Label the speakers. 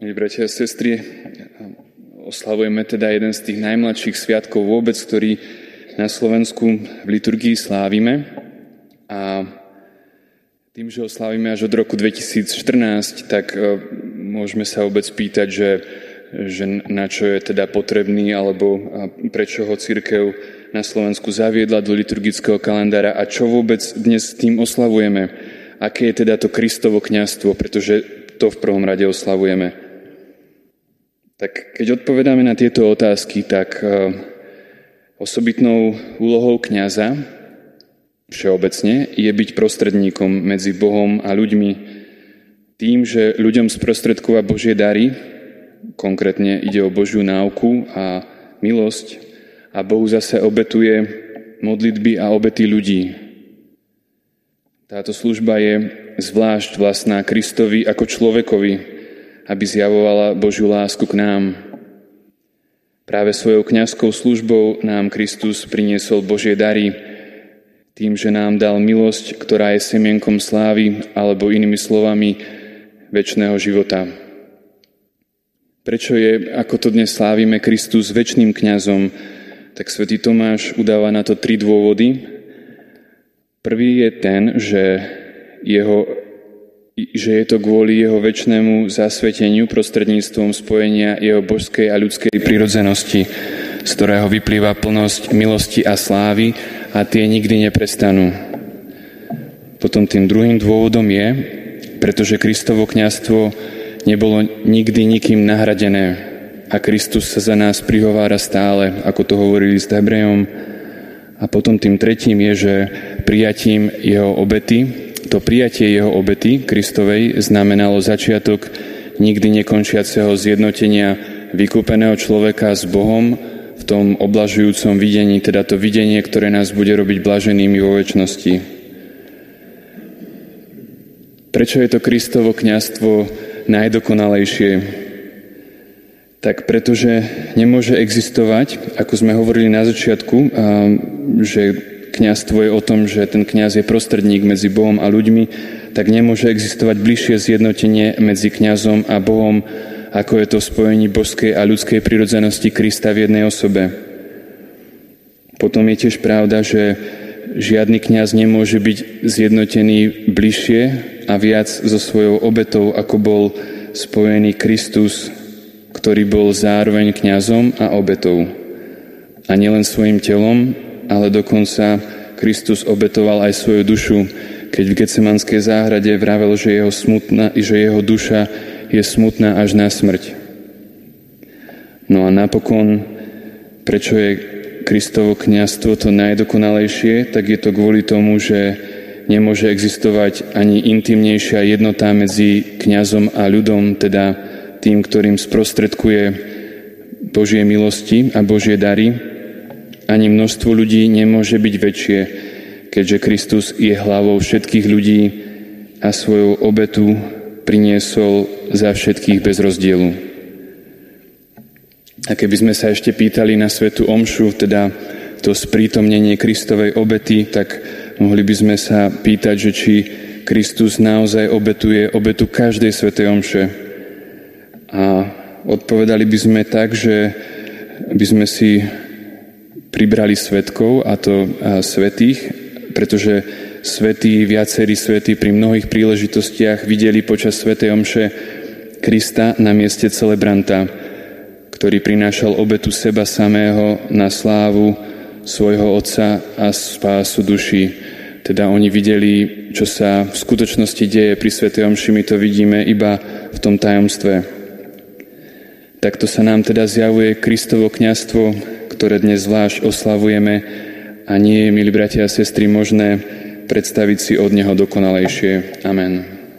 Speaker 1: Milí bratia a sestry, oslavujeme teda jeden z tých najmladších sviatkov vôbec, ktorý na Slovensku v liturgii slávime. A tým, že ho až od roku 2014, tak e, môžeme sa vôbec pýtať, že, že na čo je teda potrebný, alebo prečo ho církev na Slovensku zaviedla do liturgického kalendára a čo vôbec dnes tým oslavujeme. Aké je teda to Kristovo kňazstvo, pretože to v prvom rade oslavujeme. Tak keď odpovedáme na tieto otázky, tak e, osobitnou úlohou kňaza všeobecne je byť prostredníkom medzi Bohom a ľuďmi tým, že ľuďom sprostredkova Božie dary, konkrétne ide o Božiu náuku a milosť a Bohu zase obetuje modlitby a obety ľudí. Táto služba je zvlášť vlastná Kristovi ako človekovi, aby zjavovala Božiu lásku k nám. Práve svojou kňazskou službou nám Kristus priniesol Božie dary, tým, že nám dal milosť, ktorá je semienkom slávy, alebo inými slovami, väčšného života. Prečo je, ako to dnes slávime, Kristus väčšným kňazom, tak svätý Tomáš udáva na to tri dôvody. Prvý je ten, že jeho že je to kvôli jeho väčšnému zasveteniu prostredníctvom spojenia jeho božskej a ľudskej prirodzenosti, z ktorého vyplýva plnosť milosti a slávy a tie nikdy neprestanú. Potom tým druhým dôvodom je, pretože Kristovo kňazstvo nebolo nikdy nikým nahradené a Kristus sa za nás prihovára stále, ako to hovorili s Hebrejom. A potom tým tretím je, že prijatím jeho obety, to prijatie jeho obety Kristovej znamenalo začiatok nikdy nekončiaceho zjednotenia vykúpeného človeka s Bohom v tom oblažujúcom videní, teda to videnie, ktoré nás bude robiť blaženými vo väčšnosti. Prečo je to Kristovo kňastvo najdokonalejšie? Tak pretože nemôže existovať, ako sme hovorili na začiatku, že kňazstvo je o tom, že ten kňaz je prostredník medzi Bohom a ľuďmi, tak nemôže existovať bližšie zjednotenie medzi kňazom a Bohom, ako je to spojení božskej a ľudskej prirodzenosti Krista v jednej osobe. Potom je tiež pravda, že žiadny kňaz nemôže byť zjednotený bližšie a viac so svojou obetou, ako bol spojený Kristus, ktorý bol zároveň kňazom a obetou. A nielen svojim telom, ale dokonca Kristus obetoval aj svoju dušu, keď v Getsemanskej záhrade vravel, že jeho, smutná, že jeho duša je smutná až na smrť. No a napokon, prečo je Kristovo kniastvo to najdokonalejšie, tak je to kvôli tomu, že nemôže existovať ani intimnejšia jednota medzi kňazom a ľudom, teda tým, ktorým sprostredkuje Božie milosti a Božie dary, ani množstvo ľudí nemôže byť väčšie, keďže Kristus je hlavou všetkých ľudí a svoju obetu priniesol za všetkých bez rozdielu. A keby sme sa ešte pýtali na svetu omšu, teda to sprítomnenie Kristovej obety, tak mohli by sme sa pýtať, že či Kristus naozaj obetuje obetu každej svetej omše. A odpovedali by sme tak, že by sme si pribrali svetkov, a to svetých, pretože svetí, viacerí svetí pri mnohých príležitostiach videli počas svetej omše Krista na mieste celebranta, ktorý prinášal obetu seba samého na slávu svojho Otca a spásu duši. Teda oni videli, čo sa v skutočnosti deje pri Svetej Omši, my to vidíme iba v tom tajomstve. Takto sa nám teda zjavuje Kristovo kniastvo, ktoré dnes zvlášť oslavujeme a nie je, milí bratia a sestry, možné predstaviť si od Neho dokonalejšie. Amen.